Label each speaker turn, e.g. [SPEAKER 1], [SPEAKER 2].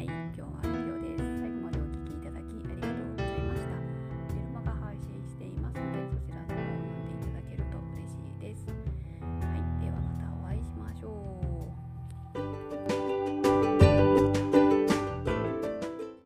[SPEAKER 1] 太严啊。